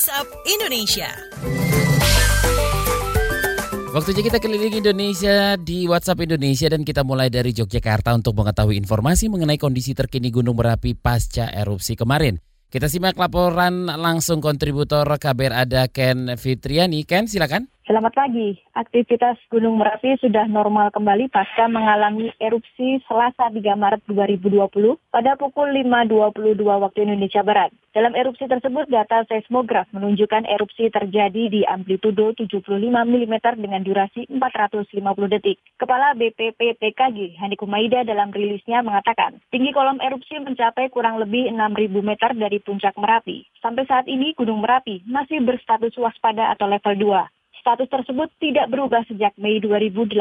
WhatsApp Indonesia. Waktunya kita keliling Indonesia di WhatsApp Indonesia dan kita mulai dari Yogyakarta untuk mengetahui informasi mengenai kondisi terkini Gunung Merapi pasca erupsi kemarin. Kita simak laporan langsung kontributor KBR ada Ken Fitriani. Ken, silakan. Selamat pagi. Aktivitas Gunung Merapi sudah normal kembali pasca mengalami erupsi Selasa 3 Maret 2020 pada pukul 5.22 waktu Indonesia Barat. Dalam erupsi tersebut, data seismograf menunjukkan erupsi terjadi di amplitudo 75 mm dengan durasi 450 detik. Kepala BPPTKG, Hanik Humaida dalam rilisnya mengatakan, tinggi kolom erupsi mencapai kurang lebih 6.000 meter dari puncak Merapi. Sampai saat ini, Gunung Merapi masih berstatus waspada atau level 2. Status tersebut tidak berubah sejak Mei 2018.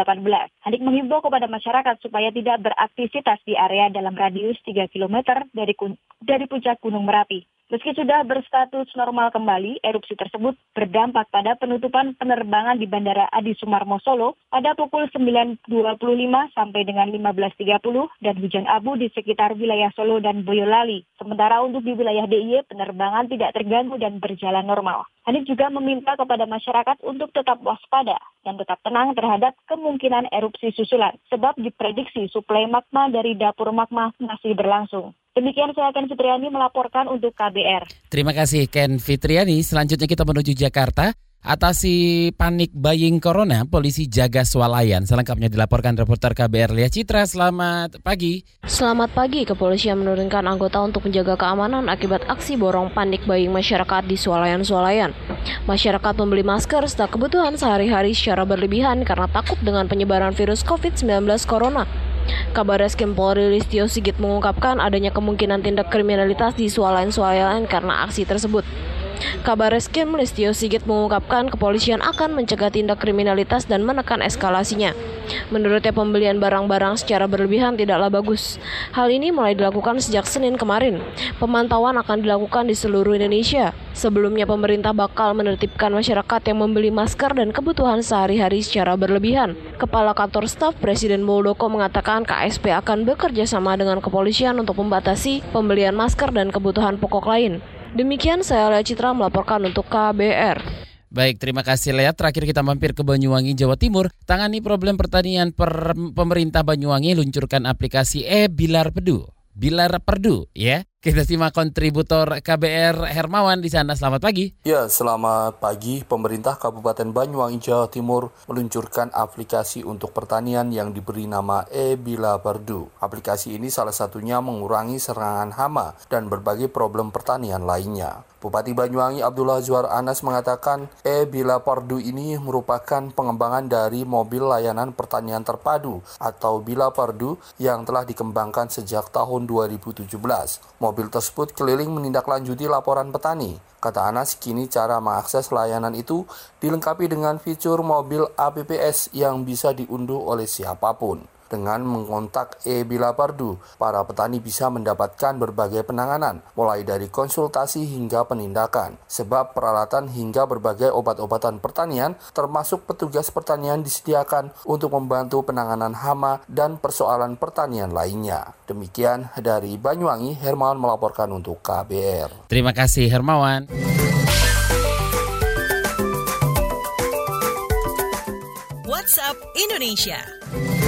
Hanik menghimbau kepada masyarakat supaya tidak beraktivitas di area dalam radius 3 km dari, dari puncak Gunung Merapi. Meski sudah berstatus normal kembali, erupsi tersebut berdampak pada penutupan penerbangan di Bandara Adi Sumarmo Solo pada pukul 9.25 sampai dengan 15.30 dan hujan abu di sekitar wilayah Solo dan Boyolali. Sementara untuk di wilayah DIY, penerbangan tidak terganggu dan berjalan normal. Hanif juga meminta kepada masyarakat untuk tetap waspada dan tetap tenang terhadap kemungkinan erupsi susulan, sebab diprediksi suplai magma dari dapur magma masih berlangsung. Demikian saya Ken Fitriani melaporkan untuk KBR. Terima kasih Ken Fitriani. Selanjutnya kita menuju Jakarta. Atasi panik buying corona, polisi jaga swalayan. Selengkapnya dilaporkan reporter KBR Lia Citra. Selamat pagi. Selamat pagi, kepolisian menurunkan anggota untuk menjaga keamanan akibat aksi borong panik buying masyarakat di swalayan-swalayan. Masyarakat membeli masker setelah kebutuhan sehari-hari secara berlebihan karena takut dengan penyebaran virus COVID-19 corona. Kabar Reskrim Polri Listio Sigit mengungkapkan adanya kemungkinan tindak kriminalitas di swalayan-swalayan karena aksi tersebut. Kabar Reskrim Listio Sigit mengungkapkan kepolisian akan mencegah tindak kriminalitas dan menekan eskalasinya. Menurutnya pembelian barang-barang secara berlebihan tidaklah bagus. Hal ini mulai dilakukan sejak Senin kemarin. Pemantauan akan dilakukan di seluruh Indonesia. Sebelumnya pemerintah bakal menertibkan masyarakat yang membeli masker dan kebutuhan sehari-hari secara berlebihan. Kepala Kantor Staf Presiden Muldoko mengatakan KSP akan bekerja sama dengan kepolisian untuk membatasi pembelian masker dan kebutuhan pokok lain. Demikian saya Lea Citra melaporkan untuk KBR. Baik, terima kasih Lea. Terakhir kita mampir ke Banyuwangi, Jawa Timur. Tangani problem pertanian per pemerintah Banyuwangi luncurkan aplikasi e-Bilar Pedu. Bilar Perdu ya. Kita simak kontributor KBR Hermawan di sana. Selamat pagi. Ya, selamat pagi. Pemerintah Kabupaten Banyuwangi, Jawa Timur meluncurkan aplikasi untuk pertanian yang diberi nama e-Bila Perdu. Aplikasi ini salah satunya mengurangi serangan hama dan berbagai problem pertanian lainnya. Bupati Banyuwangi Abdullah Zuar Anas mengatakan e-Bila Perdu ini merupakan pengembangan dari mobil layanan pertanian terpadu atau Bila Perdu yang telah dikembangkan sejak tahun 2017. Mobil tersebut keliling menindaklanjuti laporan petani. Kata Anas, kini cara mengakses layanan itu dilengkapi dengan fitur mobil APPS yang bisa diunduh oleh siapa pun. Dengan mengontak e-Bila Pardu, para petani bisa mendapatkan berbagai penanganan, mulai dari konsultasi hingga penindakan. Sebab peralatan hingga berbagai obat-obatan pertanian, termasuk petugas pertanian disediakan untuk membantu penanganan hama dan persoalan pertanian lainnya. Demikian dari Banyuwangi, Hermawan melaporkan untuk KBR. Terima kasih Hermawan. WhatsApp Indonesia.